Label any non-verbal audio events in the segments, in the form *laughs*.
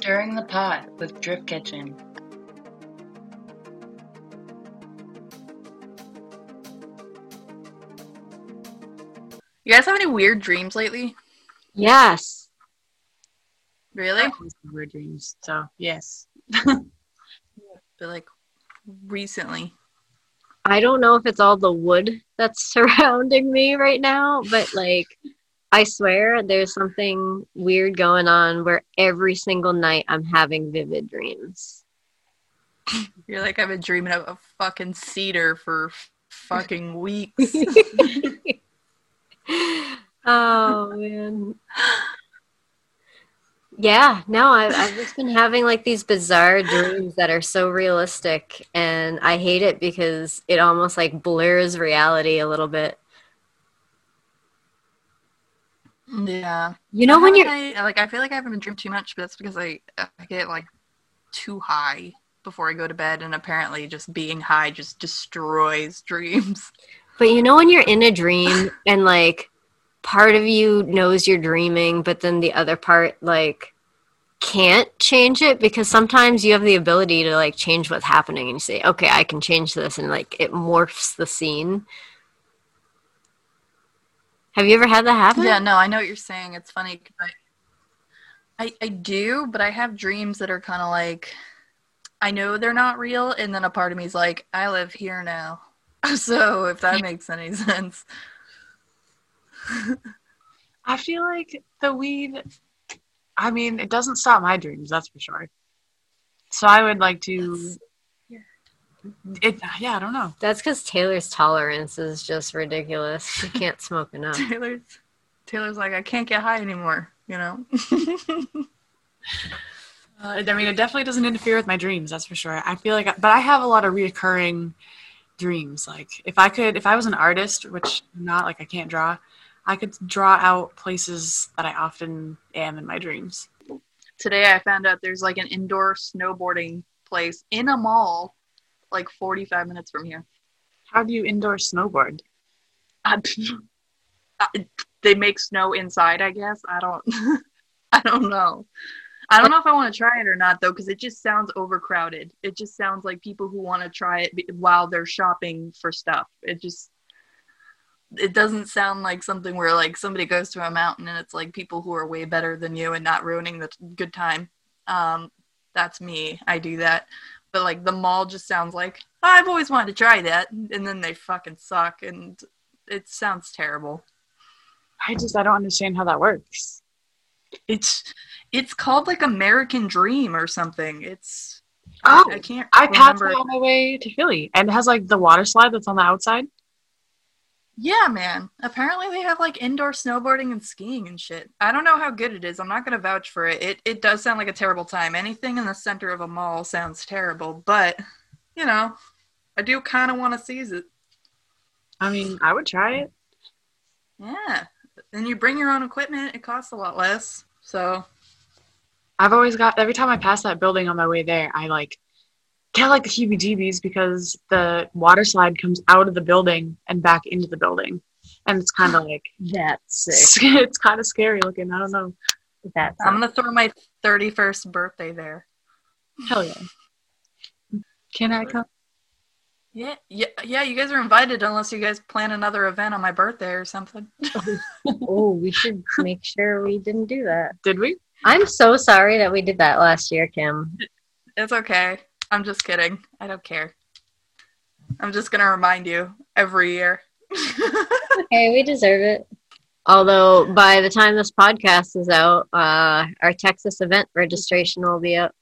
Stirring the Pot with Drip Kitchen. You guys have any weird dreams lately? Yes. Really? Weird dreams. So yes. *laughs* But like recently. I don't know if it's all the wood that's *laughs* surrounding me right now, but like I swear there's something weird going on where every single night I'm having vivid dreams. You're like I've been dreaming of a fucking cedar for fucking weeks. *laughs* oh man. Yeah, no, I, I've just been having like these bizarre dreams that are so realistic, and I hate it because it almost like blurs reality a little bit. Yeah. You know when you're I- like I feel like I haven't dreamed too much, but that's because I, I get like too high before I go to bed, and apparently just being high just destroys *laughs* dreams. But you know when you're in a dream *laughs* and like part of you knows you're dreaming, but then the other part like can't change it because sometimes you have the ability to like change what's happening and you say, okay, I can change this and like it morphs the scene. Have you ever had that happen? Yeah, no, I know what you're saying. It's funny. I, I, I do, but I have dreams that are kind of like, I know they're not real, and then a part of me is like, I live here now. *laughs* So if that makes any *laughs* sense. *laughs* I feel like the weed. I mean, it doesn't stop my dreams. That's for sure. So I would like to. It yeah, I don't know. That's because Taylor's tolerance is just ridiculous. She can't *laughs* smoke enough. Taylor's, Taylor's like, I can't get high anymore, you know? *laughs* Uh, I mean, it definitely doesn't interfere with my dreams. That's for sure. I feel like, but I have a lot of reoccurring dreams. Like if I could, if I was an artist, which I'm not like I can't draw, I could draw out places that I often am in my dreams. Today I found out there's like an indoor snowboarding place in a mall, like 45 minutes from here. How do you indoor snowboard? I, I- they make snow inside, I guess. I don't, *laughs* I don't know. I don't know if I want to try it or not though, because it just sounds overcrowded. It just sounds like people who want to try it while they're shopping for stuff. It just, it doesn't sound like something where like somebody goes to a mountain and it's like people who are way better than you and not ruining the good time. Um, that's me. I do that. But like the mall just sounds like I've always wanted to try that, and then they fucking suck, and it sounds terrible. I just I don't understand how that works. It's it's called like American Dream or something. It's Oh, I, I can't. I passed it on my way to Philly, and it has like the water slide that's on the outside. Yeah, man. Apparently they have like indoor snowboarding and skiing and shit. I don't know how good it is. I'm not gonna vouch for it. It it does sound like a terrible time. Anything in the center of a mall sounds terrible, but you know, I do kind of want to seize it. I mean, I would try it. Yeah. And you bring your own equipment. It costs a lot less. So I've always got every time I pass that building on my way there, I like get like the heebie-jeebies because the water slide comes out of the building and back into the building, and it's kind of *gasps* like That's sick. *laughs* it's kind of scary looking. I don't know. That's I'm gonna throw my 31st birthday there. Hell yeah! Can I come? Yeah, yeah, yeah. You guys are invited unless you guys plan another event on my birthday or something. *laughs* *laughs* Oh, we should make sure we didn't do that. Did we? I'm so sorry that we did that last year, Kim. It's okay. I'm just kidding. I don't care. I'm just gonna remind you every year. *laughs* Okay, we deserve it. Although by the time this podcast is out, uh, our Texas event registration will be up.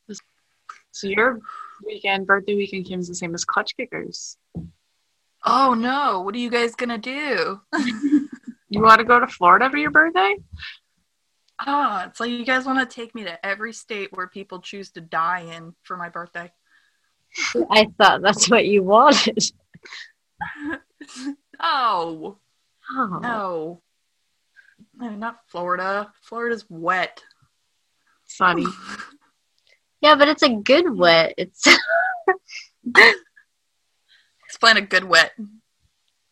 So your weekend, birthday weekend, Kim's the same as Clutch Kickers. oh no! What are you guys gonna do? *laughs* You want to go to Florida for your birthday? Oh, it's like you guys want to take me to every state where people choose to die in for my birthday. I thought that's what you wanted. *laughs* oh Oh, no, no, not Florida. Florida's wet. Funny. *laughs* yeah, but it's a good wet. It's Explain a good wet.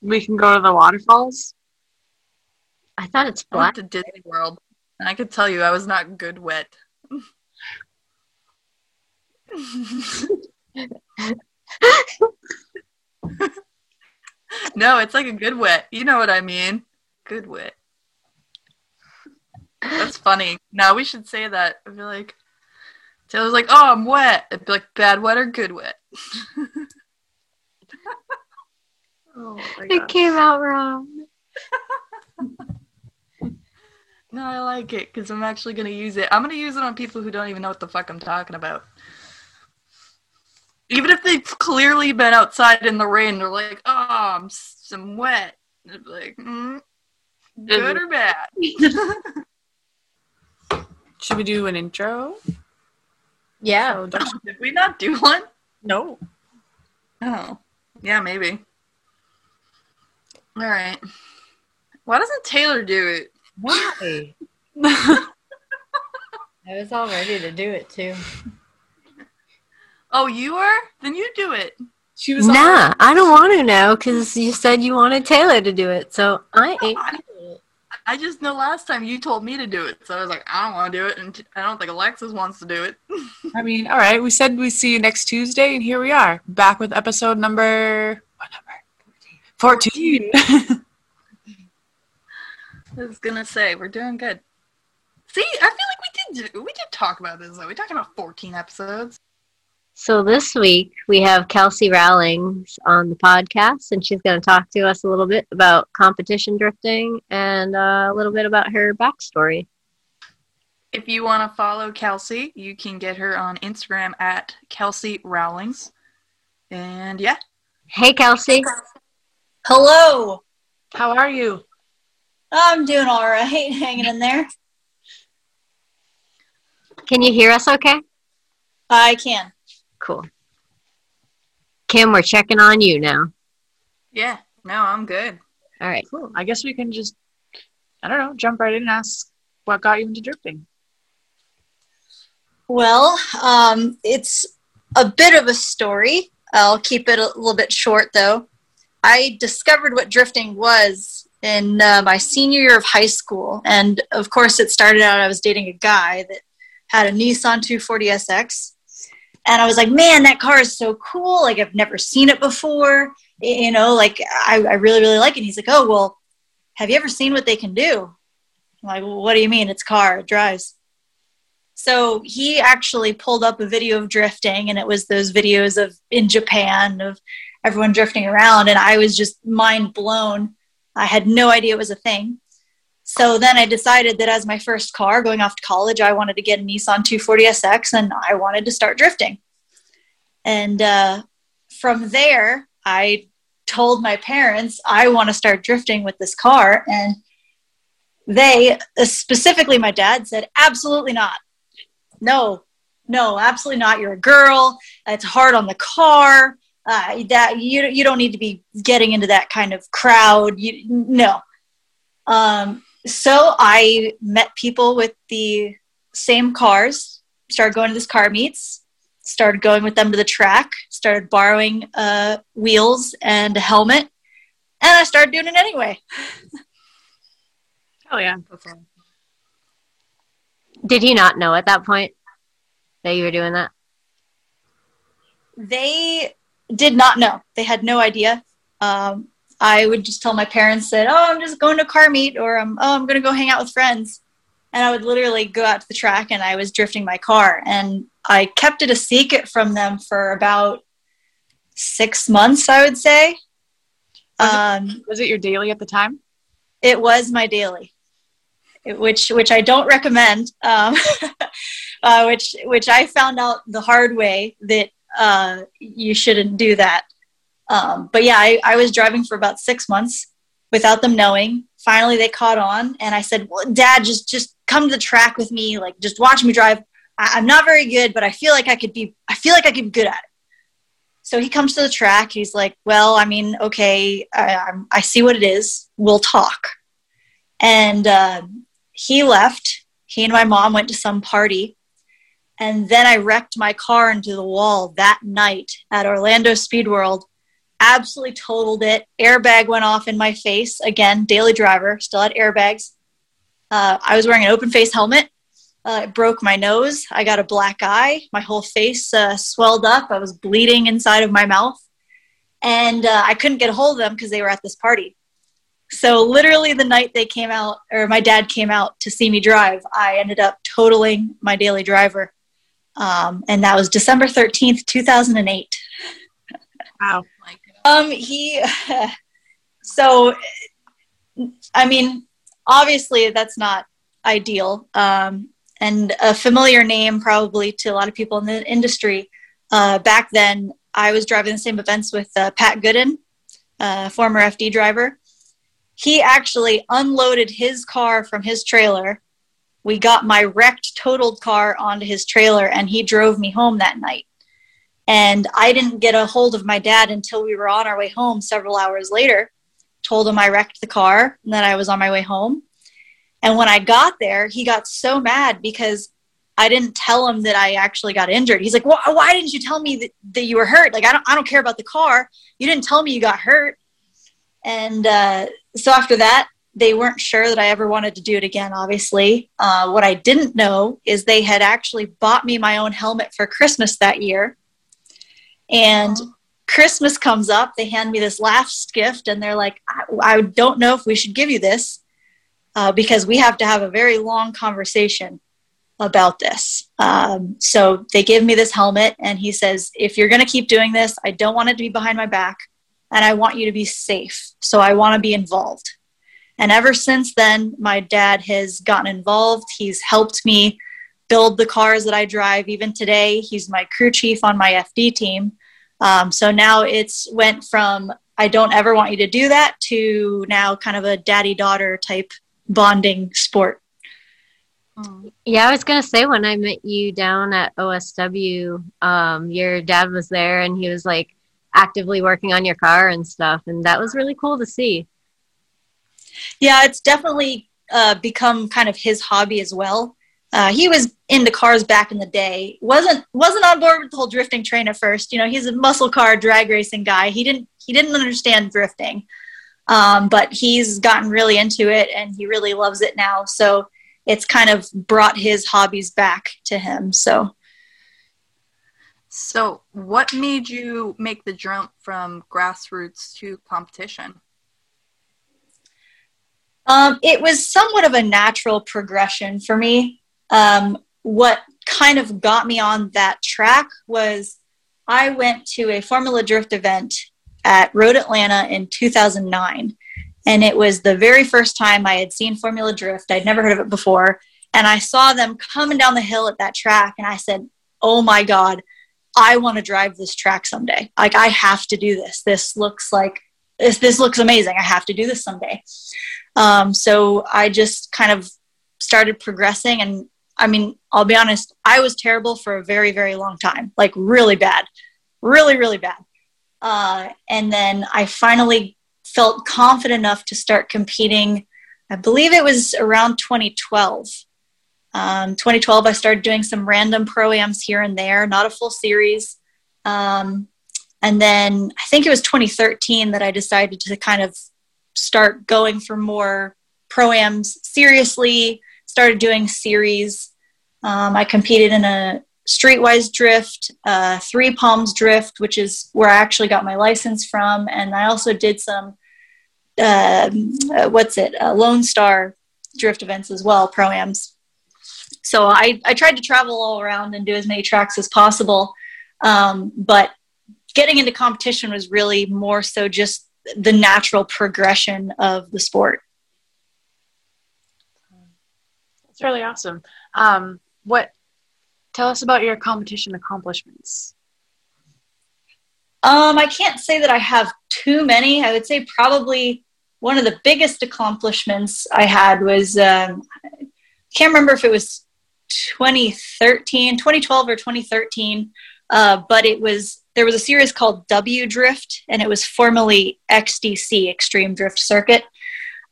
We can go to the waterfalls. I thought it's I black. went to Disney World, and I could tell you I was not good wet. *laughs* no, it's like a good wet. You know what I mean? Good wet. That's funny. Now we should say that. I'd be like, Taylor's like, oh, I'm wet. It'd be like, bad wet or good wet. *laughs* oh It came out wrong. *laughs* No, I like it because I'm actually gonna use it. I'm gonna use it on people who don't even know what the fuck I'm talking about. Even if they've clearly been outside in the rain, they're like, "Oh, I'm, s- I'm wet." I'd like, mm, "Good or bad?" *laughs* Should we do an intro? Yeah. So don't- *laughs* Did we not do one? no. Oh, yeah, maybe. All right. Why doesn't Taylor do it? Why? *laughs* I was all ready to do it too. Oh, you are? Then you do it. She was Nah, I don't want to know because you said you wanted Taylor to do it, so I ain't. I- I just know last time you told me to do it, so I was like, I don't want to do it, and I don't think Alexis wants to do it. *laughs* I mean, all right. We said we see you next Tuesday, and here we are, back with episode number what number? Fourteen. *laughs* I was gonna say we're doing good. See, I feel like we did we did talk about this though. We talked about 14 episodes. So this week we have Kelsey Rowlings on the podcast, and she's going to talk to us a little bit about competition drifting and uh, a little bit about her backstory. If you want to follow Kelsey, you can get her on Instagram at Kelsey Rowlings. And yeah, Hey, Kelsey. Hello. How are you? I'm doing all right, *laughs* hanging in there. Can you hear us okay? I can. Cool. Kim, we're checking on you now. yeah, no, I'm good. All right. Cool. I guess we can just, I don't know, jump right in and ask what got you into drifting. Well, um, it's a bit of a story. I'll keep it a little bit short, though. I discovered what drifting was in uh, my senior year of high school, and of course, it started out. I was dating a guy that had a Nissan 240SX, and I was like, "Man, that car is so cool! Like I've never seen it before. You know, like I, I really, really like it." And he's like, "Oh, well, have you ever seen what they can do?" I'm like, well, "What do you mean? It's car. It drives." So he actually pulled up a video of drifting, and it was those videos of in Japan of everyone drifting around, and I was just mind blown. I had no idea it was a thing. So then I decided that as my first car going off to college, I wanted to get a Nissan 240SX, and I wanted to start drifting. And uh, from there, I told my parents I want to start drifting with this car, and they, specifically my dad, said absolutely not. No no absolutely not. You're a girl. It's hard on the car. Uh, that you, you don't need to be getting into that kind of crowd. You, no. Um, so i met people with the same cars started going to these car meets started going with them to the track started borrowing uh, wheels and a helmet and i started doing it anyway *laughs* Oh yeah. Did he not know at that point that you were doing that? they did not know. They had no idea. Um, I would just tell my parents that, oh, I'm just going to car meet or I'm, oh, I'm going to go hang out with friends. And I would literally go out to the track and I was drifting my car. And I kept it a secret from them for about six months, I would say. Was it- Um, Was it your daily at the time? it was my daily, it- which which I don't recommend. Um, *laughs* uh, which which I found out the hard way that uh, you shouldn't do that. Um, but yeah, I, I was driving for about six months without them knowing. Finally, they caught on, and I said, well, "Dad, just just come to the track with me. Like, just watch me drive. I, I'm not very good, but I feel like I could be. I feel like I could be good at it." So he comes to the track. He's like, "Well, I mean, okay, I, I see what it is. We'll talk." And uh, he left. He and my mom went to some party, and then I wrecked my car into the wall that night at Orlando Speed World. Absolutely totaled it. Airbag went off in my face again. Daily driver still had airbags. Uh, I was wearing an open face helmet. Uh, it broke my nose. I got a black eye. My whole face uh, swelled up. I was bleeding inside of my mouth. And uh, I couldn't get a hold of them because they were at this party. So, literally, the night they came out, or my dad came out to see me drive, I ended up totaling my daily driver. Um, and that was December 13th, 2008. Wow. Um, he, *laughs* so, I mean, obviously, that's not ideal. Um, and a familiar name probably to a lot of people in the industry. Uh, back then, I was driving the same events with uh, Pat Goodin, uh, former FD driver. He actually unloaded his car from his trailer. We got my wrecked, totaled car onto his trailer, and he drove me home that night. And I didn't get a hold of my dad until we were on our way home several hours later. Told him I wrecked the car and that I was on my way home. And when I got there, he got so mad because I didn't tell him that I actually got injured. He's like, well, why didn't you tell me that, that you were hurt? Like, I don't, I don't care about the car. You didn't tell me you got hurt. And uh, so after that, they weren't sure that I ever wanted to do it again, obviously. Uh, what I didn't know is they had actually bought me my own helmet for Christmas that year. And Christmas comes up, they hand me this last gift, and they're like, I, I don't know if we should give you this uh, because we have to have a very long conversation about this. Um, so they give me this helmet, and he says, If you're going to keep doing this, I don't want it to be behind my back, and I want you to be safe. So I want to be involved. And ever since then, my dad has gotten involved. He's helped me build the cars that I drive. Even today, he's my crew chief on my FD team. Um, so now it's went from I don't ever want you to do that to now kind of a daddy daughter type bonding sport. Yeah, I was gonna say when I met you down at OSW, um, your dad was there and he was like actively working on your car and stuff, and that was really cool to see. Yeah, it's definitely uh, become kind of his hobby as well. Uh, he was into cars back in the day. wasn't wasn't on board with the whole drifting train at first. You know, he's a muscle car drag racing guy. He didn't he didn't understand drifting. Um, but he's gotten really into it and he really loves it now. So it's kind of brought his hobbies back to him. So, so what made you make the jump from grassroots to competition? Um, it was somewhat of a natural progression for me. Um, what kind of got me on that track was I went to a Formula Drift event at Road Atlanta in 2009. And it was the very first time I had seen Formula Drift. I'd never heard of it before. And I saw them coming down the hill at that track. And I said, Oh my God, I want to drive this track someday. Like, I have to do this. This looks like this, this looks amazing. I have to do this someday. Um, so I just kind of started progressing. And I mean, I'll be honest, I was terrible for a very, very long time, like really bad, really, really bad. Uh, and then I finally felt confident enough to start competing. I believe it was around 2012. Um, 2012, I started doing some random proams here and there, not a full series. Um, and then I think it was 2013 that I decided to kind of start going for more proams seriously. Started doing series. Um, I competed in a Streetwise Drift, uh, Three Palms Drift, which is where I actually got my license from, and I also did some uh, uh, what's it, uh, Lone Star Drift events as well, proams. So I I tried to travel all around and do as many tracks as possible, um, but getting into competition was really more so just the natural progression of the sport. That's really awesome. Um, what Tell us about your competition accomplishments. Um, I can't say that I have too many. I would say probably one of the biggest accomplishments I had was um, I can't remember if it was 2013, 2012 or 2013, uh, but it was there was a series called W Drift, and it was formerly XDC Extreme Drift Circuit.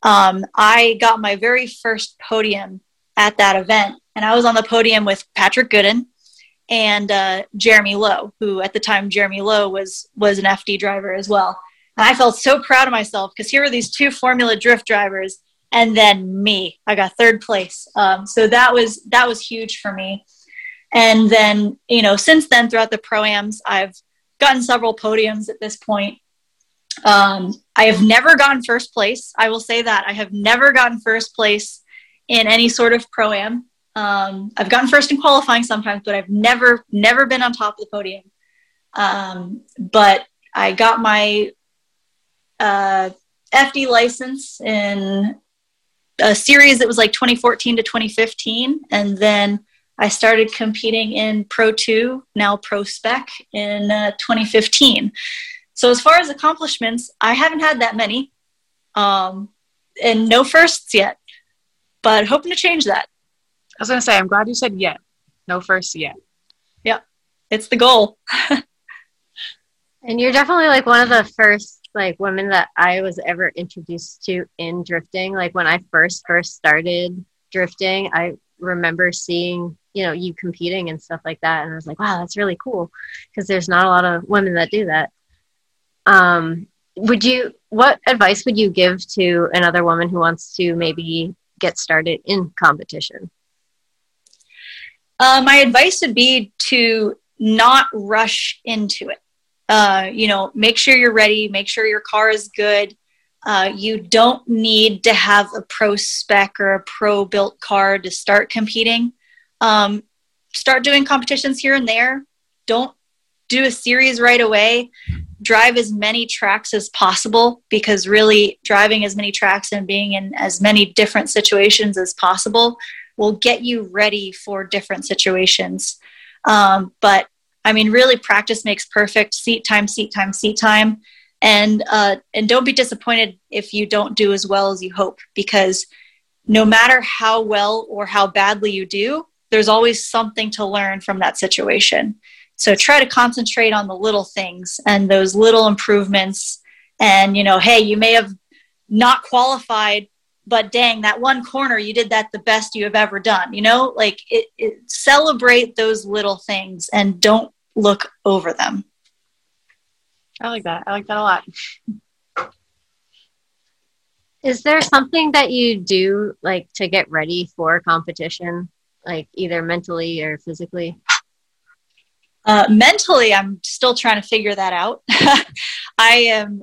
Um, I got my very first podium at that event, and I was on the podium with Patrick Goodin and uh, Jeremy Lowe, who at the time Jeremy Lowe was was an FD driver as well. And I felt so proud of myself because here were these two Formula Drift drivers, and then me. I got third place. Um, so that was that was huge for me. And then you know, since then, throughout the proams, I've gotten several podiums at this point. Um, I have never gotten first place. I will say that I have never gotten first place in any sort of pro am. Um, I've gotten first in qualifying sometimes, but I've never never been on top of the podium. Um, but I got my uh, FD license in a series that was like 2014 to 2015, and then I started competing in Pro 2, now Pro Spec, in uh, 2015. So as far as accomplishments, I haven't had that many, um, and no firsts yet, but hoping to change that. I was gonna say, I'm glad you said yet. No first yet. Yeah, it's the goal. *laughs* and you're definitely like one of the first like women that I was ever introduced to in drifting. Like when I first first started drifting, I remember seeing you know you competing and stuff like that, and I was like, wow, that's really cool because there's not a lot of women that do that. Um, would you? What advice would you give to another woman who wants to maybe get started in competition? Uh, my advice would be to not rush into it. Uh, you know, make sure you're ready. Make sure your car is good. Uh, you don't need to have a pro spec or a pro built car to start competing. Um, start doing competitions here and there. Don't do a series right away. Drive as many tracks as possible because really driving as many tracks and being in as many different situations as possible will get you ready for different situations. Um, but I mean, really, practice makes perfect. Seat time, seat time, seat time, and uh, and don't be disappointed if you don't do as well as you hope, because no matter how well or how badly you do, there's always something to learn from that situation. So try to concentrate on the little things and those little improvements. And you know, hey, you may have not qualified but dang that one corner you did that the best you have ever done you know? Like it, it, celebrate those little things and don't look over them. I like that. I like that a lot. Is there something that you do like to get ready for competition like either mentally or physically uh, mentally i'm still trying to figure that out *laughs* i am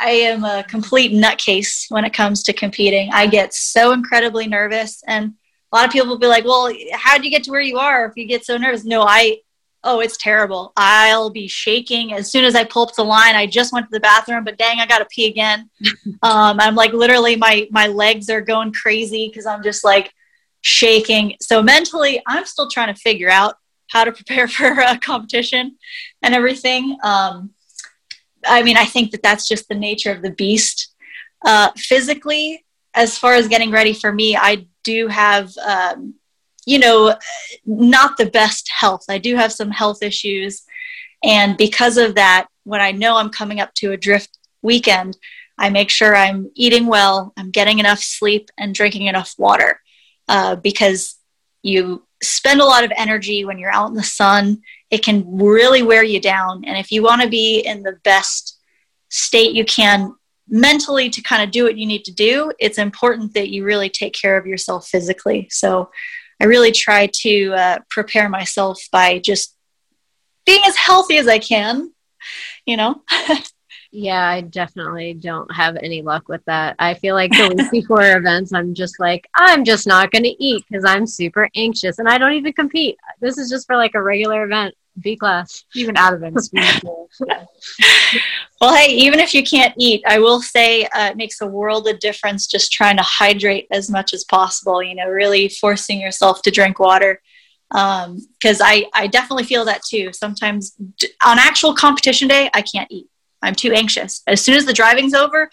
I am a complete nutcase when it comes to competing. I get so incredibly nervous, and a lot of people will be like, "Well, how did you get to where you are if you get so nervous?" No, I. Oh, it's terrible. I'll be shaking as soon as I pull up the line. I just went to the bathroom, but dang, I got to pee again. *laughs* um, I'm like literally my my legs are going crazy because I'm just like shaking. So mentally, I'm still trying to figure out how to prepare *laughs* for a competition and everything. Um, I mean, I think that that's just the nature of the beast. Uh, physically, as far as getting ready for me, I do have, um, you know, not the best health. I do have some health issues. And because of that, when I know I'm coming up to a drift weekend, I make sure I'm eating well, I'm getting enough sleep, and drinking enough water uh, because you spend a lot of energy when you're out in the sun it can really wear you down. And if you want to be in the best state you can mentally to kind of do what you need to do, it's important that you really take care of yourself physically. So I really try to uh, prepare myself by just being as healthy as I can, you know? *laughs* Yeah, I definitely don't have any luck with that. I feel like the week *laughs* before events, I'm just like, I'm just not going to eat because I'm super anxious and I don't even compete. This is just for like a regular event. B class, even out of events. *laughs* well, hey, even if you can't eat, I will say uh, it makes a world of difference just trying to hydrate as much as possible. You know, really forcing yourself to drink water because um, I, I definitely feel that too. Sometimes on actual competition day, I can't eat. I'm too anxious. As soon as the driving's over,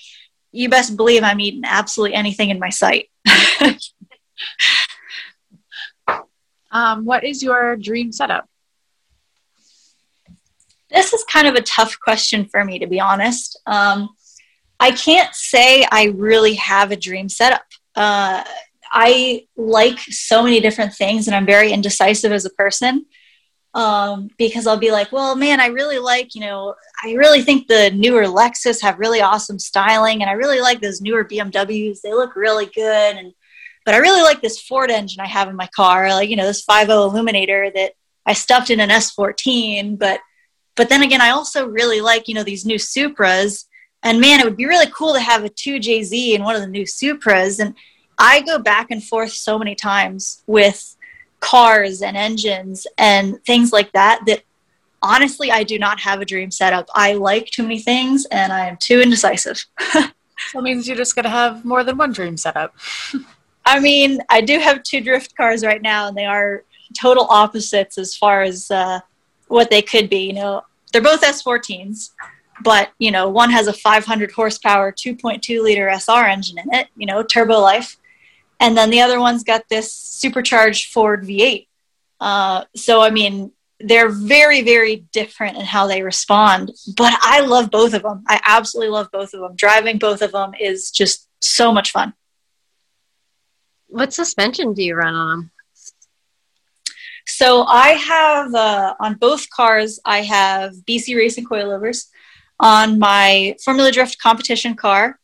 you best believe I'm eating absolutely anything in my sight. *laughs* um, what is your dream setup? This is kind of a tough question for me, to be honest. Um, I can't say I really have a dream setup. Uh, I like so many different things, and I'm very indecisive as a person. Um, because I'll be like, well, man, I really like, you know, I really think the newer Lexus have really awesome styling, and I really like those newer BMWs. They look really good, and but I really like this Ford engine I have in my car, like you know, this 5.0 Aluminator that I stuffed in an S14. But but then again, I also really like, you know, these new Supras, and man, it would be really cool to have a 2JZ in one of the new Supras, and I go back and forth so many times with cars and engines and things like that that honestly I do not have a dream setup. I like too many things and I am too indecisive. *laughs* that means you're just gonna have more than one dream setup. I mean, I do have two drift cars right now and they are total opposites as far as uh, what they could be. You know, they're both S14s, but you know, one has a 500 horsepower 2.2 liter SR engine in it. You know, turbo life, and then the other one's got this supercharged Ford V8. Uh, so I mean, they're very, very different in how they respond. But I love both of them. I absolutely love both of them. Driving both of them is just so much fun. What suspension do you run on them? So I have uh, on both cars. I have BC Racing coilovers. On my Formula Drift competition car,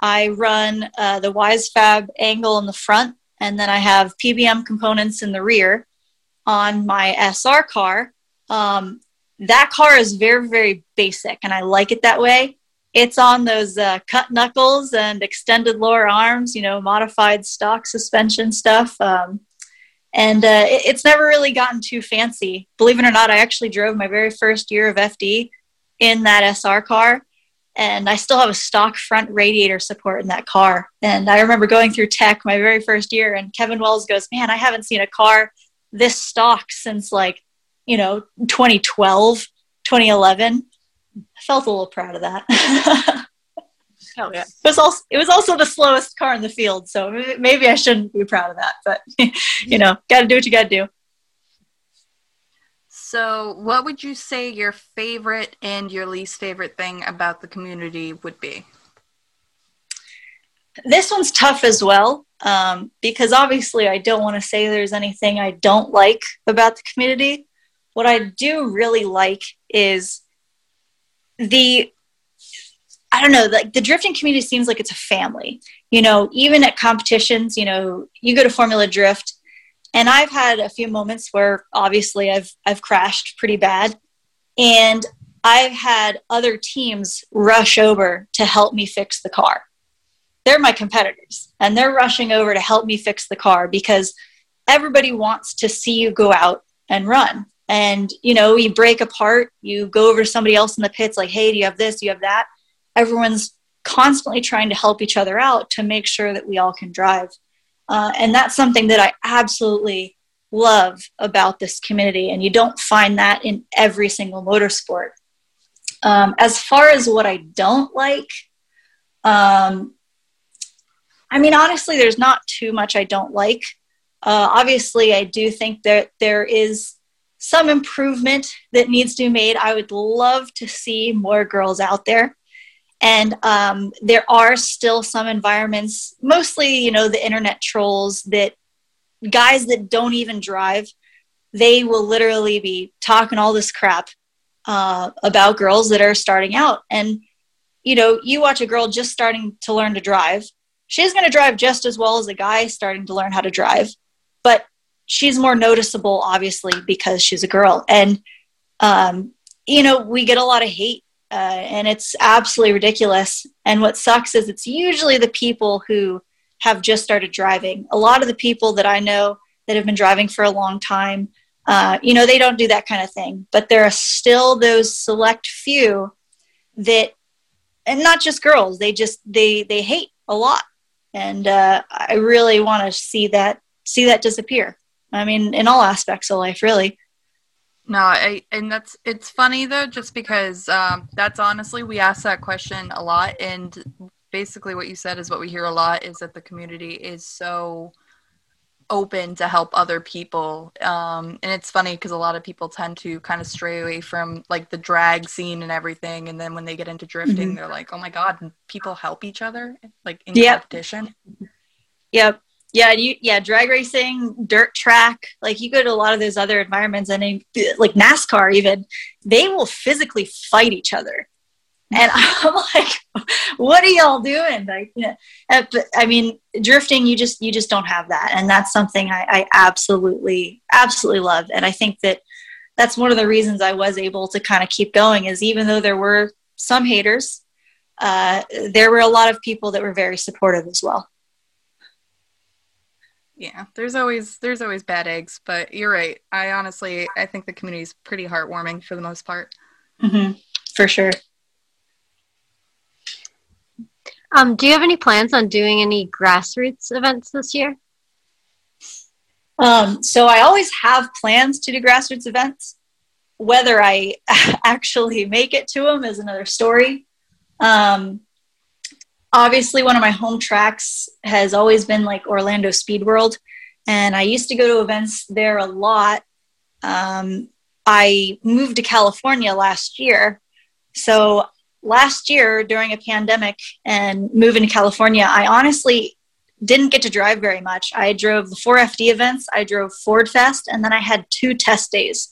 I run uh, the WiseFab angle in the front, and then I have PBM components in the rear. On my SR car, um, that car is very, very basic, and I like it that way. It's on those uh, cut knuckles and extended lower arms, you know, modified stock suspension stuff. Um, and uh, it, it's never really gotten too fancy. Believe it or not, I actually drove my very first year of FD in that SR car and I still have a stock front radiator support in that car. And I remember going through tech my very first year, and Kevin Wells goes, "Man, I haven't seen a car this stock since like you know 2012, 2011." I felt a little proud of that. Hell *laughs* oh, yeah! It was also it was also the slowest car in the field, so maybe I shouldn't be proud of that. But *laughs* you know, got to do what you got to do. So, what would you say your favorite and your least favorite thing about the community would be? This one's tough as well um, because obviously I don't want to say there's anything I don't like about the community. What I do really like is the I don't know, like the drifting community seems like it's a family. You know, even at competitions, you know, you go to Formula Drift and I've had a few moments where obviously I've I've crashed pretty bad and I've had other teams rush over to help me fix the car. They're my competitors and they're rushing over to help me fix the car because everybody wants to see you go out and run. And you know, you break apart, you go over to somebody else in the pits like, "Hey, do you have this? Do you have that?" Everyone's constantly trying to help each other out to make sure that we all can drive. Uh, and that's something that I absolutely love about this community. And you don't find that in every single motorsport. Um, as far as what I don't like, um, I mean, honestly, there's not too much I don't like. Uh, obviously, I do think that there is some improvement that needs to be made. I would love to see more girls out there. And um, there are still some environments, mostly, you know, the internet trolls that guys that don't even drive, they will literally be talking all this crap uh, about girls that are starting out. And, you know, you watch a girl just starting to learn to drive, she's going to drive just as well as a guy starting to learn how to drive. But she's more noticeable, obviously, because she's a girl. And, um, you know, we get a lot of hate uh, and it's absolutely ridiculous. And what sucks is it's usually the people who have just started driving. A lot of the people that I know that have been driving for a long time, uh, you know, they don't do that kind of thing. But there are still those select few that, and not just girls, they just they they hate a lot, and uh, I really want to see that see that disappear. I mean, in all aspects of life, really. No, I, and that's it's funny though, just because um, that's honestly we ask that question a lot, and basically what you said is what we hear a lot is that the community is so open to help other people, um, and it's funny because a lot of people tend to kind of stray away from like the drag scene and everything, and then when they get into drifting, mm-hmm. they're like, oh my god, people help each other like in yep. competition. Yep. Yeah, you yeah, drag racing, dirt track, like you go to a lot of those other environments and like NASCAR even, they will physically fight each other. And *laughs* I'm like, what are y'all doing? Like, I mean, drifting, you just you just don't have that, and that's something I, I absolutely absolutely love. And I think that that's one of the reasons I was able to kind of keep going. Is even though there were some haters, uh, there were a lot of people that were very supportive as well. Yeah, there's always there's always bad eggs, but you're right. I honestly I think the community is pretty heartwarming for the most part. Mm-hmm. For sure. Um, do you have any plans on doing any grassroots events this year? Um, so I always have plans to do grassroots events. Whether I *laughs* actually make it to them is another story. Um, obviously, one of my home tracks has always been like Orlando Speed World, and I used to go to events there a lot. Um, I moved to California last year, so last year during a pandemic and moving to California, I honestly didn't get to drive very much. I drove the 4FD events, I drove Ford Fest, and then I had two test days.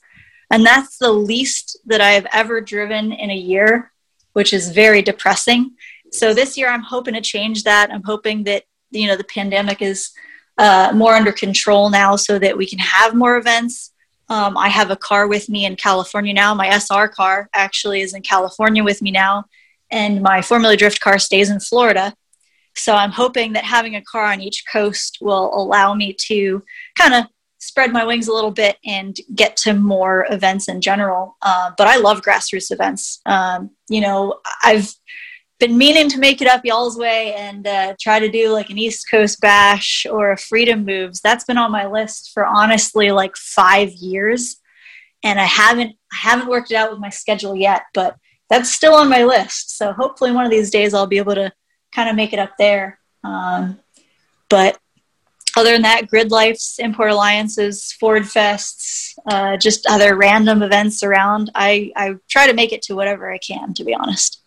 And that's the least that I've ever driven in a year, which is very depressing. So this year I'm hoping to change that. I'm hoping that, you know, the pandemic is uh, more under control now so that we can have more events. Um, I have a car with me in California now. My SR car actually is in California with me now, and my Formula Drift car stays in Florida. So I'm hoping that having a car on each coast will allow me to kind of spread my wings a little bit and get to more events in general. Uh, but I love grassroots events. Um, you know, I've been meaning to make it up y'all's way and uh, try to do like an East Coast bash or a Freedom Moves. That's been on my list for honestly like five years, and I haven't I haven't worked it out with my schedule yet, but that's still on my list. So hopefully one of these days I'll be able to kind of make it up there. Um, but other than that, Grid Lifes, Import Alliances, Ford Fests, uh, just other random events around. I, I try to make it to whatever I can, to be honest.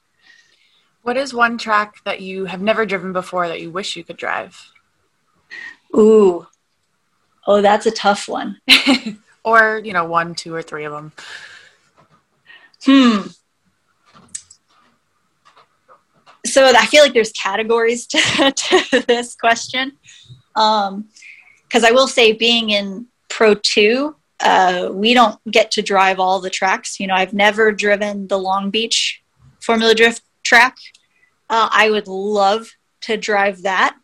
What is one track that you have never driven before that you wish you could drive? Ooh. Oh, that's a tough one. *laughs* or, you know, one, two, or three of them. Hmm. So I feel like there's categories *laughs* to, to this question. Because um, I will say, being in Pro 2, uh, we don't get to drive all the tracks. You know, I've never driven the Long Beach Formula Drift track. Uh, I would love to drive that.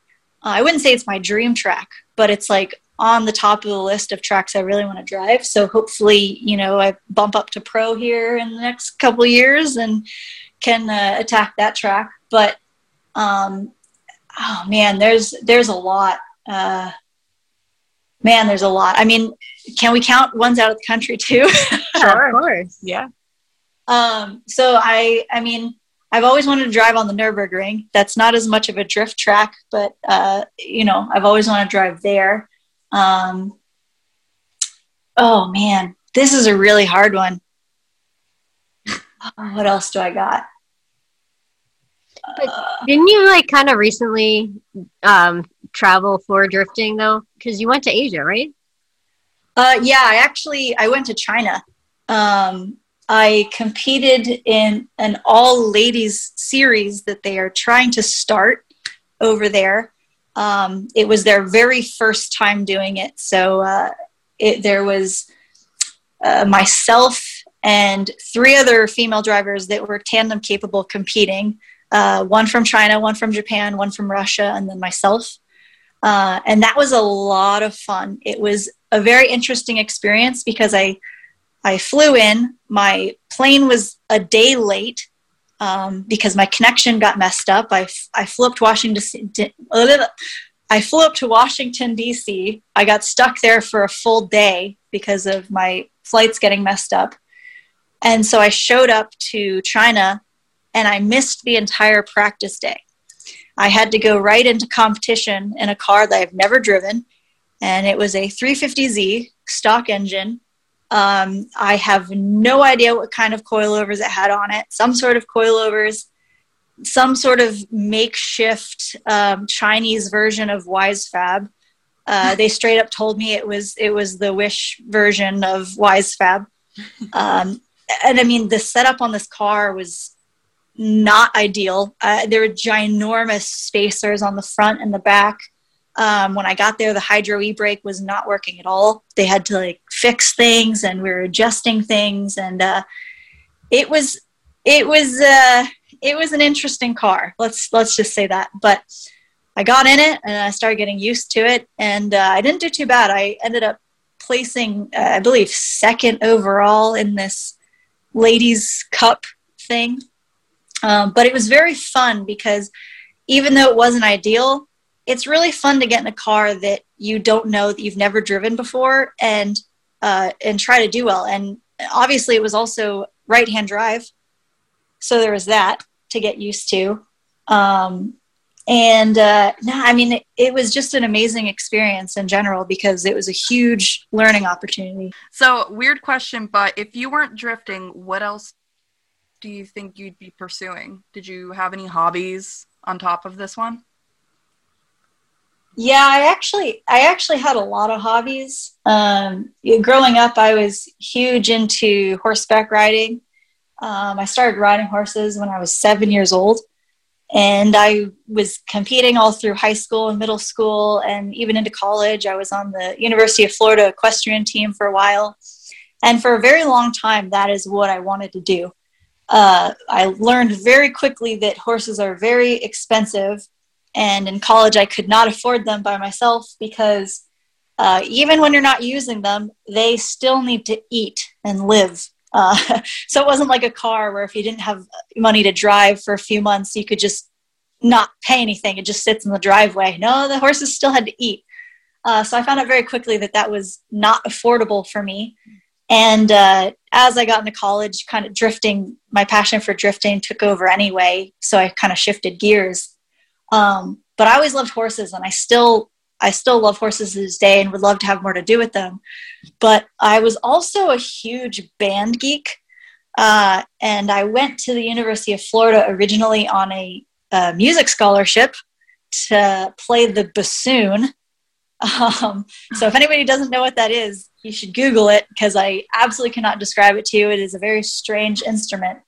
Uh, I wouldn't say it's my dream track, but it's like on the top of the list of tracks I really want to drive. So hopefully, you know, I bump up to pro here in the next couple years and can uh, attack that track. But um, oh man, there's there's a lot. Uh, man, there's a lot. I mean, can we count ones out of the country too? *laughs* sure, of course, yeah. Um, so I, I mean, I've always wanted to drive on the Nurburgring. That's not as much of a drift track, but uh, you know, I've always wanted to drive there. Um, oh man, this is a really hard one. Oh, *sighs* what else do I got? Uh, didn't you like kind of recently um, travel for drifting though? Because you went to Asia, right? Uh, yeah, I actually I went to China. Um, I competed in an all ladies series that they are trying to start over there. Um, it was their very first time doing it. So uh, it, there was uh, myself and three other female drivers that were tandem capable competing uh, one from China, one from Japan, one from Russia, and then myself. Uh, and that was a lot of fun. It was a very interesting experience because I I flew in. My plane was a day late um, because my connection got messed up. I, I flew up to Washington. *laughs* I flew up to Washington D.C. I got stuck there for a full day because of my flights getting messed up, and so I showed up to China, and I missed the entire practice day. I had to go right into competition in a car that I've never driven, and it was a 350Z stock engine um, I have no idea what kind of coilovers it had on it. Some sort of coilovers, some sort of makeshift um, Chinese version of WiseFab. Uh, they straight up told me it was it was the Wish version of Wisefab. Um, and I mean, the setup on this car was not ideal. Uh, there were ginormous spacers on the front and the back. Um, when I got there, the hydro e brake was not working at all. They had to like fix things, and we were adjusting things, and uh, it was it was uh, it was an interesting car. Let's let's just say that. But I got in it, and I started getting used to it, and uh, I didn't do too bad. I ended up placing, uh, I believe, second overall in this ladies' cup thing. Um, but it was very fun because even though it wasn't ideal, it's really fun to get in a car that you don't know that you've never driven before and uh, and try to do well. And obviously, it was also right hand drive, so there was that to get used to. Um, and uh, no, I mean, it, it, was just an amazing experience in general because it was a huge learning opportunity. So, weird question, but if you weren't drifting, what else do you think you'd be pursuing? Did you have any hobbies on top of this one? Yeah, I actually, I actually had a lot of hobbies. Um, growing up, I was huge into horseback riding. Um, I started riding horses when I was seven years old and I was competing all through high school and middle school and even into college. I was on the University of Florida equestrian team for a while. And for a very long time, that is what I wanted to do. Uh, I learned very quickly that horses are very expensive. And in college, I could not afford them by myself because uh, even when you're not using them, they still need to eat and live. Uh, *laughs* so it wasn't like a car where if you didn't have money to drive for a few months, you could just not pay anything. It just sits in the driveway. No, the horses still had to eat. Uh, so I found out very quickly that that was not affordable for me. And uh, as I got into college, kind of drifting, my passion for drifting took over anyway. So I kind of shifted gears. Um, but I always loved horses, and I still I still love horses to this day and would love to have more to do with them. But I was also a huge band geek. Uh, and I went to the University of Florida originally on a, a music scholarship to play the bassoon. Um, so if anybody doesn't know what that is, you should Google it because I absolutely cannot describe it to you. It is a very strange instrument.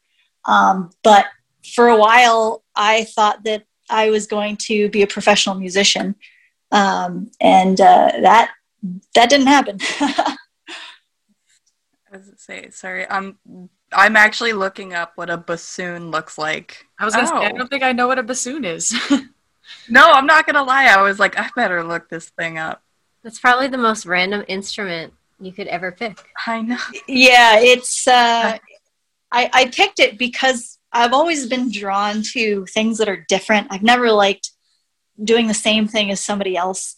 Um, but for a while, I thought that I was going to be a professional musician um, and uh, that that didn't happen. *laughs* As it say, sorry, I'm I'm actually looking up what a bassoon looks like. I was gonna oh. say, I oh. don't think I know what a bassoon is. *laughs* no, I'm not gonna lie. I was like, I better look this thing up. That's probably the most random instrument you could ever pick. I know. Yeah, it's. Uh, *laughs* I I picked it because I've always been drawn to things that are different. I've never liked doing the same thing as somebody else.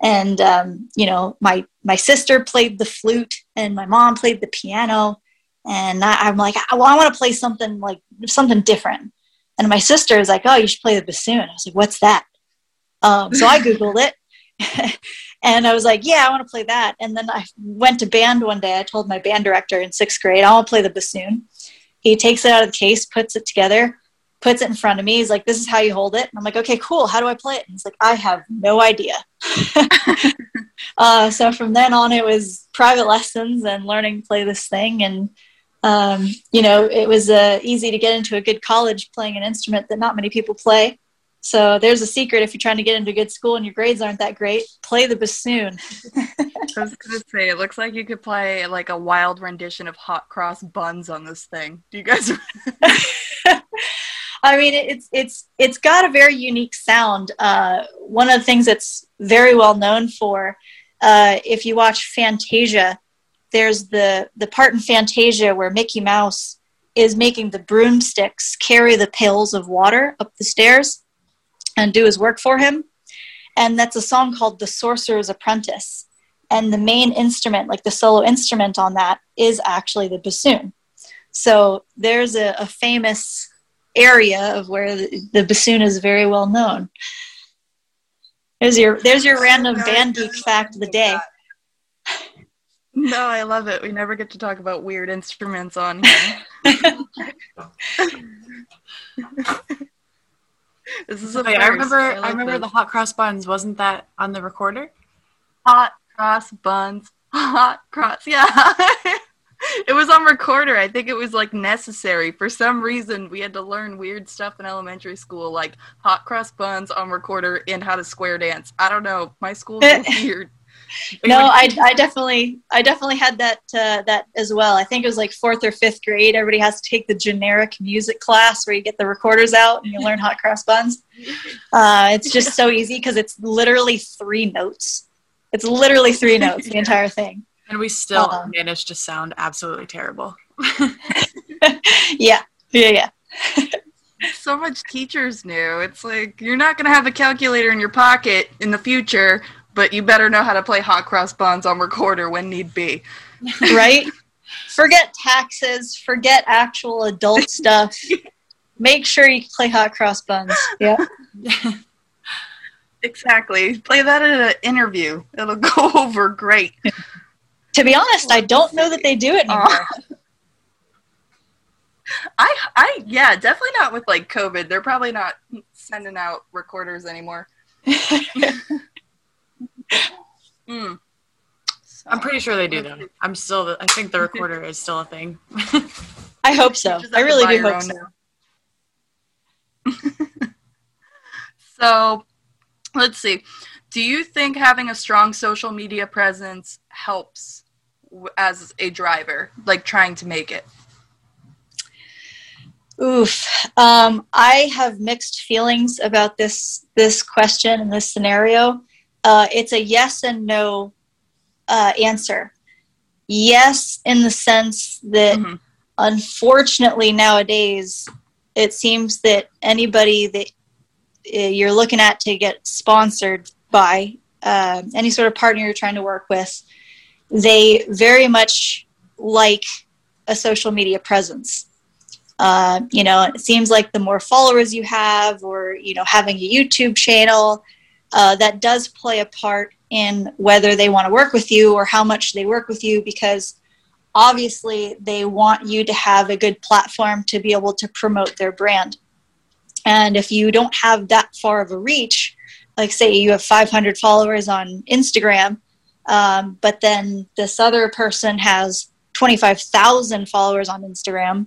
And um, you know my my sister played the flute and my mom played the piano. And I, am like well i want to play something like something different. And my sister is like oh you should play the bassoon. I was like what's that? Um, so i *laughs* googled it. *laughs* And i was like yeah i want to play that. And then i went to band one day. I told my band director in sixth grade i want to play the bassoon he takes it out of the case puts it together puts it in front of me. He's like, this is how you hold it. And I'm like, okay, cool. How do I play it? And he's like, I have no idea. *laughs* uh, so from then on, it was private lessons and learning to play this thing. And, um, you know, it was uh, easy to get into a good college playing an instrument that not many people play. So there's a secret if you're trying to get into a good school and your grades aren't that great, play the bassoon. *laughs* I was gonna say, it looks like you could play like a wild rendition of Hot Cross Buns on this thing. Do you guys? *laughs* I mean, it's it's it's got a very unique sound. Uh, one of the things that's very well known for, uh, if you watch Fantasia, there's the the part in Fantasia where Mickey Mouse is making the broomsticks carry the pails of water up the stairs and do his work for him, and that's a song called "The Sorcerer's Apprentice." And the main instrument, like the solo instrument on that, is actually the bassoon. So there's a, a famous area of where the, the bassoon is very well known. There's your there's your random band geek fact of the day. No, I love it. We never get to talk about weird instruments on here. *laughs* *laughs* this is Wait, I remember I, I rember this. the hot cross buns. Wasn't that on the recorder? hot cross buns, *laughs* hot cross. Yeah. *laughs* it was on recorder. I think it was like necessary. For some reason, we had to learn weird stuff in elementary school, like hot cross buns on recorder and how to square dance. I don't know. My school *laughs* was weird. *laughs* no, I, I definitely I definitely had that uh, that as well. I think it was like fourth or fifth grade. Everybody has to take the generic music class where you get the recorders out and you learn hot cross buns. Uh, it's just so easy because it's literally three notes. It's literally three notes the entire thing. And we still uh, managed to sound absolutely terrible. *laughs* yeah, yeah, yeah. so much teachers knew. It's like you're not going to have a calculator in your pocket in the future, but you better know how to play hot cross buns on recorder when need be. *laughs* Right? forget taxes, forget actual adult *laughs* stuff. Make sure you play hot cross buns. Yeah. *laughs* exactly. Play that in an interview. It'll go over great. To be honest, I don't know that they do it uh, anymore. I, I, yeah, definitely not with like COVID. They're probably not sending out recorders anymore. Mm. so, I'm pretty sure they do though. I'm still. I think the recorder is still a thing. *laughs* I hope so. I really do hope so. *laughs* so, let's see. Do you think having a strong social media presence helps as a driver, like trying to make it? Oof. Um, I have mixed feelings about this this question and this scenario. Uh, it's a yes and no uh, answer. Yes, in the sense that mm-hmm. unfortunately nowadays it seems that anybody that uh, you're looking at to get sponsored by uh, any sort of partner you're trying to work with they very much like a social media presence. Uh, you know, it seems like the more followers you have, or you know, having a YouTube channel, uh, that does play a part in whether they want to work with you or how much they work with you, because obviously they want you to have a good platform to be able to promote their brand. And if you don't have that far of a reach, like say you have 500 followers on Instagram, um, but then this other person has 25,000 followers on Instagram.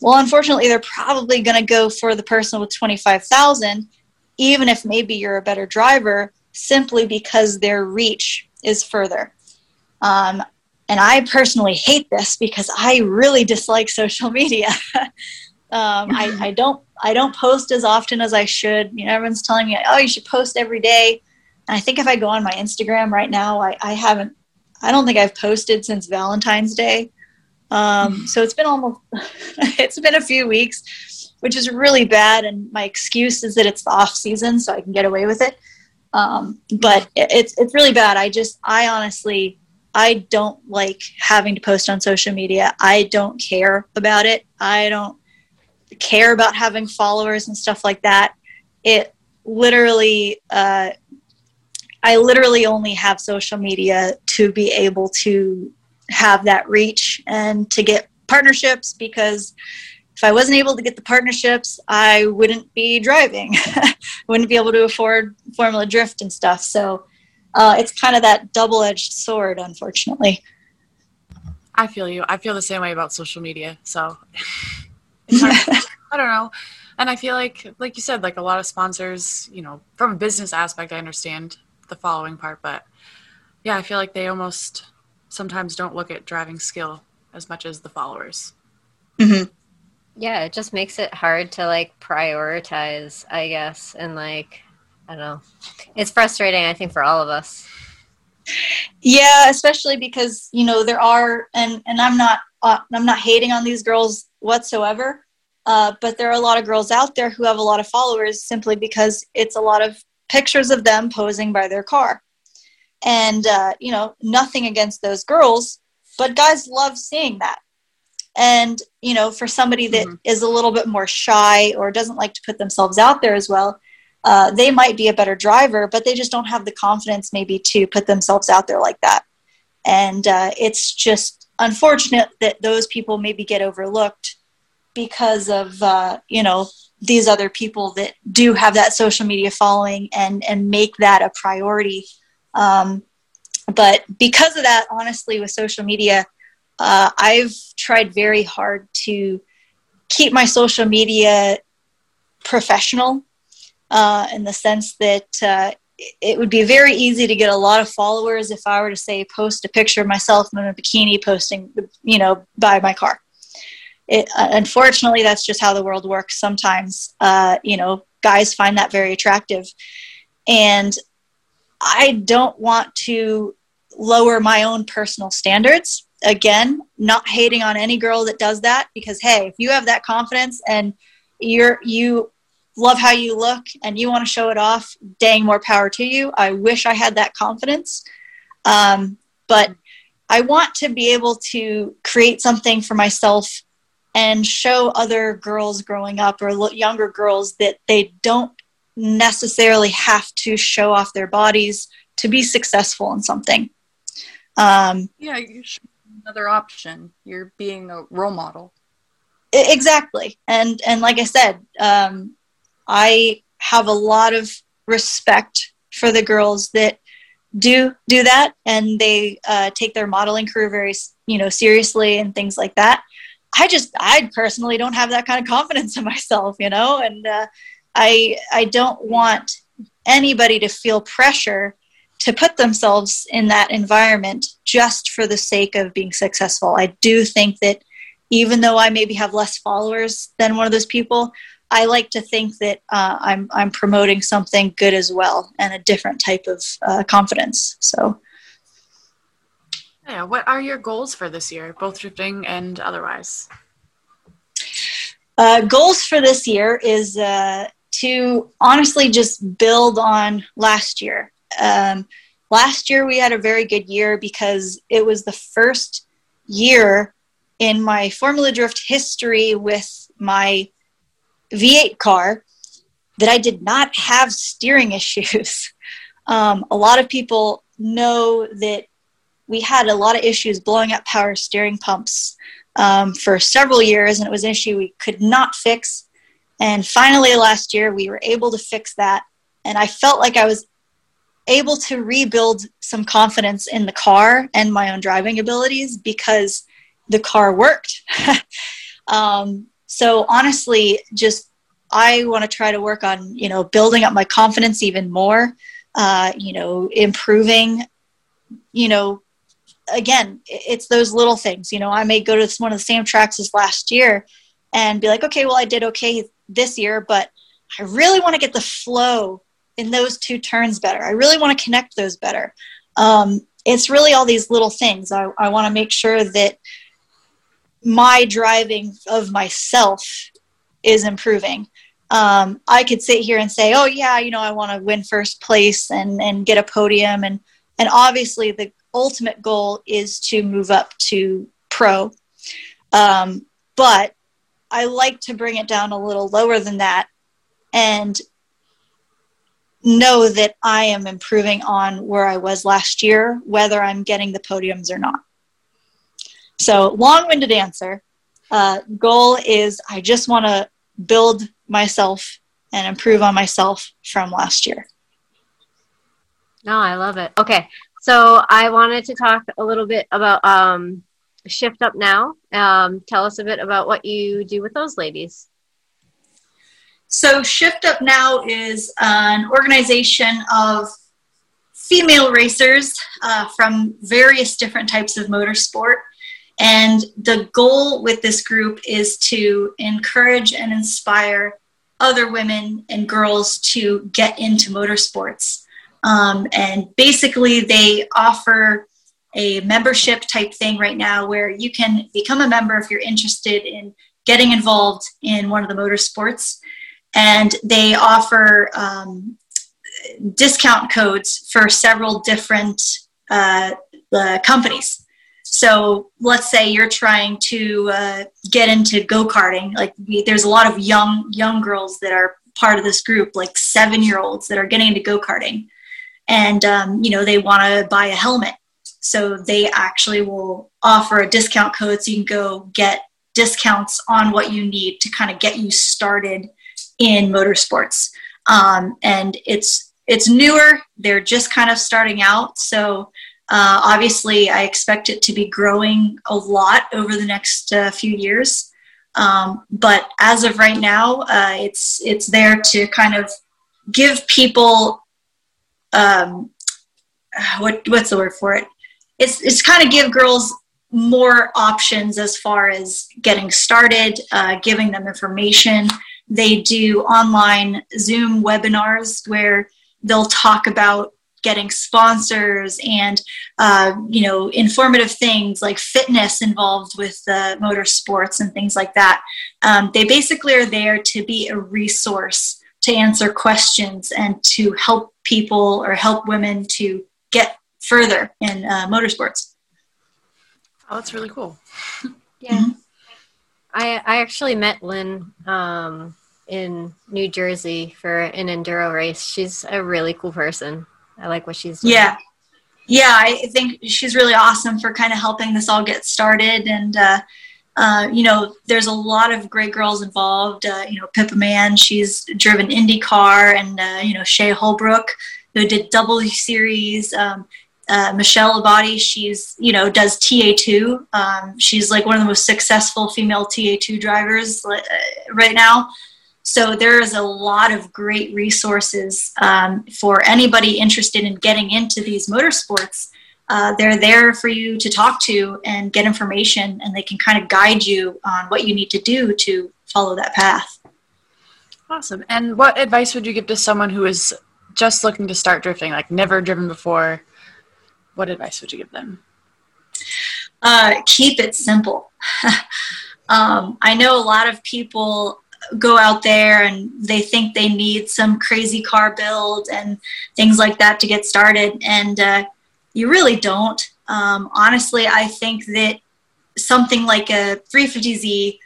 Well, unfortunately, they're probably going to go for the person with 25,000, even if maybe you're a better driver, simply because their reach is further. Um, and I personally hate this because I really dislike social media. *laughs* um, I, I, don't I don't post as often as I should. You know, everyone's telling me, "Oh, you should post every day." And I think if I go on my Instagram right now, I, I haven't, I don't think I've posted since Valentine's Day. Um, so it's been almost, *laughs* it's been a few weeks, which is really bad. And my excuse is that it's the off season, so I can get away with it. Um, but it's it's really bad. I just, I honestly, I don't like having to post on social media. I don't care about it. I don't care about having followers and stuff like that. It literally uh, I literally only have social media to be able to have that reach and to get partnerships because if I wasn't able to get the partnerships, I wouldn't be driving. *laughs* wouldn't be able to afford Formula Drift and stuff. So uh, it's kind of that double edged sword, unfortunately. I feel you. I feel the same way about social media. So *laughs* *laughs* I don't know. And I feel like, like you said, like a lot of sponsors, you know, from a business aspect, I understand the following part, but yeah, I feel like they almost sometimes don't look at driving skill as much as the followers. Mm-hmm. Yeah, it just makes it hard to like prioritize, I guess, and like I don't know. It's frustrating, I think, for all of us. Yeah, especially because you know there are, and and I'm not uh, I'm not hating on these girls whatsoever, uh, but there are a lot of girls out there who have a lot of followers simply because it's a lot of pictures of them posing by their car. And, uh, you know, nothing against those girls, but guys love seeing that. And, you know, for somebody that mm-hmm. is a little bit more shy or doesn't like to put themselves out there as well, uh, they might be a better driver, but they just don't have the confidence maybe to put themselves out there like that. And uh, it's just unfortunate that those people maybe get overlooked because of, uh, you know, these other people that do have that social media following and and make that a priority um, but because of that, honestly, with social media, uh, I've tried very hard to keep my social media professional uh, in the sense that uh, it would be very easy to get a lot of followers if I were to say post a picture of myself in a bikini posting, you know, by my car. It, uh, unfortunately, that's just how the world works. Sometimes, uh, you know, guys find that very attractive, and I don't want to lower my own personal standards. Again, not hating on any girl that does that because hey, if you have that confidence and you're you love how you look and you want to show it off, dang more power to you. I wish I had that confidence. Um, but I want to be able to create something for myself and show other girls growing up or younger girls that they don't necessarily have to show off their bodies to be successful in something. Um, yeah, you're another option. You're being a role model. Exactly, and and like I said, um, I have a lot of respect for the girls that do do that, and they uh, take their modeling career very you know seriously and things like that. I just I personally don't have that kind of confidence in myself, you know, and uh, I I don't want anybody to feel pressure to put themselves in that environment just for the sake of being successful. I do think that even though I maybe have less followers than one of those people, I like to think that uh, I'm I'm promoting something good as well and a different type of uh, confidence. So. Yeah, what are your goals for this year, both drifting and otherwise? Uh, goals for this year is uh, to honestly just build on last year. Um, last year we had a very good year because it was the first year in my Formula Drift history with my V8 car that I did not have steering *laughs* issues. Um, a lot of people know that we had a lot of issues blowing up power steering pumps um, for several years, and it was an issue we could not fix. And finally, last year, we were able to fix that. And I felt like I was able to rebuild some confidence in the car and my own driving abilities because the car worked. *laughs* um, so honestly, just I want to try to work on you know building up my confidence even more. Uh, you know, improving. You know, again, it's those little things. You know, I may go to one of the same tracks as last year and be like, okay, well, I did okay this year, but I really want to get the flow in those two turns better. I really want to connect those better. Um, it's really all these little things. I, I want to make sure that my driving of myself is improving. Um, I could sit here and say, "Oh yeah, you know, I want to win first place and and get a podium," and and obviously the ultimate goal is to move up to pro. Um, but I like to bring it down a little lower than that, and know that I am improving on where I was last year, whether I'm getting the podiums or not. So, long winded answer. Uh, goal is I just want to build myself and improve on myself from last year. No, I love it. Okay. So, I wanted to talk a little bit about um, Shift Up Now. Um, tell us a bit about what you do with those ladies. So, Shift Up Now is an organization of female racers uh, from various different types of motorsport. And the goal with this group is to encourage and inspire other women and girls to get into motorsports. Um, and basically, they offer a membership type thing right now where you can become a member if you're interested in getting involved in one of the motorsports. And they offer um, discount codes for several different uh, companies. So let's say you're trying to uh, get into go karting. Like we, there's a lot of young young girls that are part of this group, like seven year olds that are getting into go karting, and um, you know they want to buy a helmet. So they actually will offer a discount code so you can go get discounts on what you need to kind of get you started in motorsports. Um, and it's it's newer. They're just kind of starting out, so Uh, obviously, I expect it to be growing a lot over the next uh, few years. Um, but as of right now, uh, it's it's there to kind of give people um, what what's the word for it? It's it's kind of give girls more options as far as getting started, uh, giving them information. They do online Zoom webinars where they'll talk about getting sponsors and uh, you know informative things like fitness involved with uh, motorsports and things like that um, they basically are there to be a resource to answer questions and to help people or help women to get further in uh, motorsports Oh, that's really cool. Yeah. I I actually met Lynn um, in New Jersey for an enduro race. She's a really cool person. I like what she's doing. Yeah. Yeah, I think she's really awesome for kind of helping this all get started. And, uh, uh, you know, there's a lot of great girls involved. Uh, you know, Pippa Mann, she's driven IndyCar, and, uh, you know, Shea Holbrook, who did W Series. Um, uh, Michele Abbate, she's, you know, does TA2. Um, she's like one of the most successful female TA2 drivers uh, right now. So there is a lot of great resources um, for anybody interested in getting into these motorsports. Uh, they're there for you to talk to and get information, and they can kind of guide you on what you need to do to follow that path. Awesome. And what advice would you give to someone who is just looking to start drifting, like never driven before? What advice would you give them? Uh, keep it simple. *laughs* um, I know a lot of people go out there and they think they need some crazy car build and things like that to get started, and uh, you really don't. Um, honestly, I think that something like a 350Z,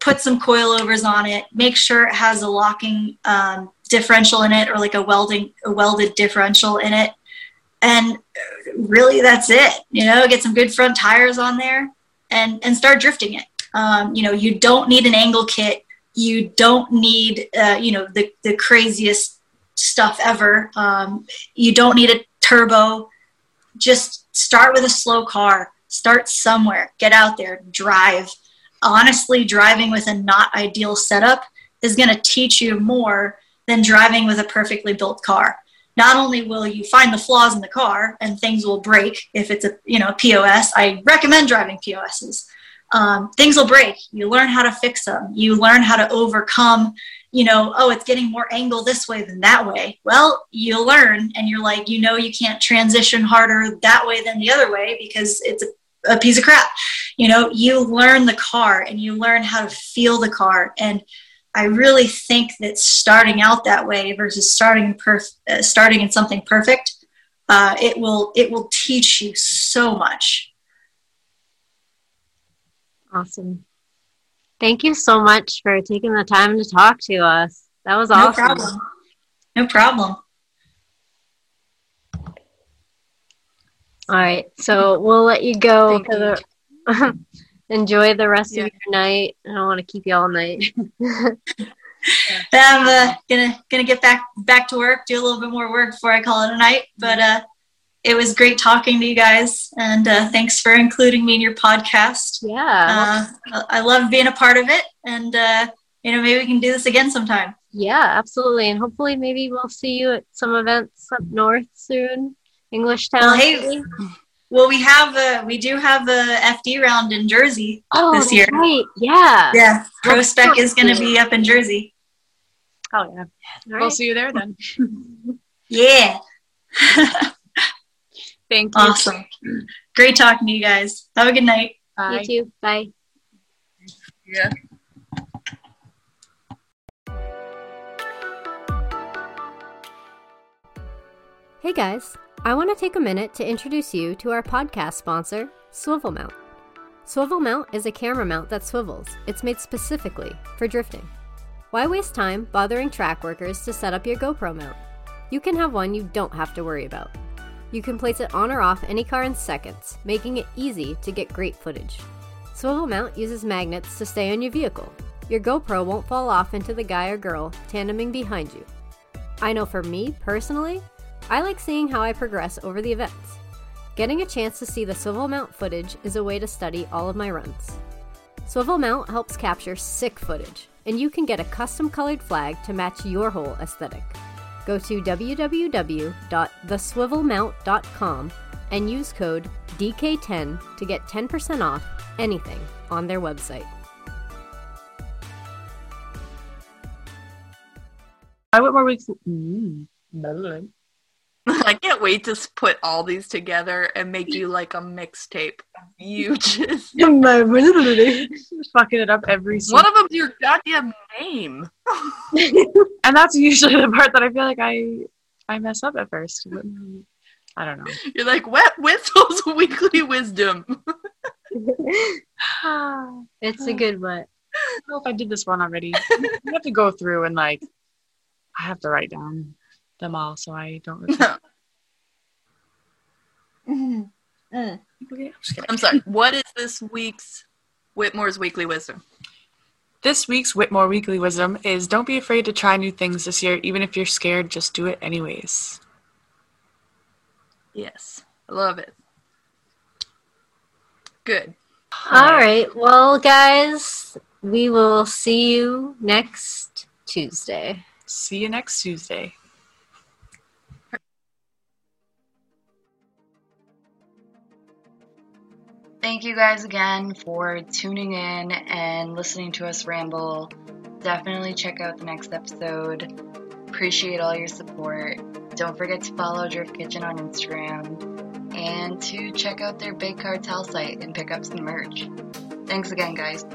put some coilovers on it, make sure it has a locking um, differential in it or like a welding a welded differential in it. And really that's it you know get some good front tires on there and and start drifting it. Um, you know you don't need an angle kit you don't need uh, you know the, the craziest stuff ever. Um, you don't need a turbo. Just start with a slow car. Start somewhere. Get out there. Drive. Honestly driving with a not ideal setup is going to teach you more than driving with a perfectly built car. Not only will you find the flaws in the car and things will break if it's a you know a POS. I recommend driving POSs. Um, things will break. You learn how to fix them. You learn how to overcome. You know, oh, it's getting more angle this way than that way. Well, you learn, and you're like, you know, you can't transition harder that way than the other way because it's a, a piece of crap. You know, you learn the car and you learn how to feel the car and I really think that starting out that way versus starting perf- uh, starting in something perfect, uh, it will it will teach you so much. Awesome. Thank you so much for taking the time to talk to us. That was awesome. No problem. No problem. All right, so we'll let you go the *laughs* enjoy the rest yeah. of your night. I don't want to keep you all night. *laughs* I'm uh, gonna gonna get back back to work, do a little bit more work before I call it a night. But uh, it was great talking to you guys, and uh, thanks for including me in your podcast. Yeah, uh, I love being a part of it, and uh, you know maybe we can do this again sometime. Yeah, absolutely, and hopefully maybe we'll see you at some events up north soon. Englishtown. Well, hey, well, we have a we do have a FD round in Jersey oh, this year. Right. Yeah. Yeah. Pro Spec is going to be up in Jersey. Oh yeah. All we'll right. see you there then. *laughs* yeah. *laughs* Thank you. Awesome. Great talking to you guys. Have a good night. Bye. You too. Bye. Yeah. Hey guys. I want to take a minute to introduce you to our podcast sponsor, Swivel Mount. Swivel Mount is a camera mount that swivels. It's made specifically for drifting. Why waste time bothering track workers to set up your GoPro mount? You can have one you don't have to worry about. You can place it on or off any car in seconds, making it easy to get great footage. Swivel Mount uses magnets to stay on your vehicle. Your GoPro won't fall off into the guy or girl tandeming behind you. I know for me, personally, I like seeing how I progress over the events. Getting a chance to see the swivel mount footage is a way to study all of my runs. Swivel mount helps capture sick footage, and you can get a custom colored flag to match your whole aesthetic. Go to www.theswivelmount.com and use code DK10 to get 10% off anything on their website. I went more weeks. Mm. I can't wait to put all these together and make you like a mixtape. You *laughs* just *laughs* fucking it up every one of them's your goddamn name. *laughs* And that's usually the part that I feel like I I mess up at first. But, I don't know. You're like wet whistles weekly wisdom. *sighs* It's a good one. I don't know if I did this one already. I have to go through and like I have to write down them all so I don't. Repeat. Okay, I'm. I'm sorry. What is this week's Whitmore's weekly wisdom? This week's Whitmore Weekly Wisdom is don't be afraid to try new things this year. Even if you're scared, just do it anyways. Yes, I love it. Good. All right. Well, guys, we will see you next Tuesday. See you next Tuesday. Thank you guys again for tuning in and listening to us ramble. Definitely check out the next episode. Appreciate all your support. Don't forget to follow Drift Kitchen on Instagram and to check out their Big Cartel site and pick up some merch. Thanks again, guys.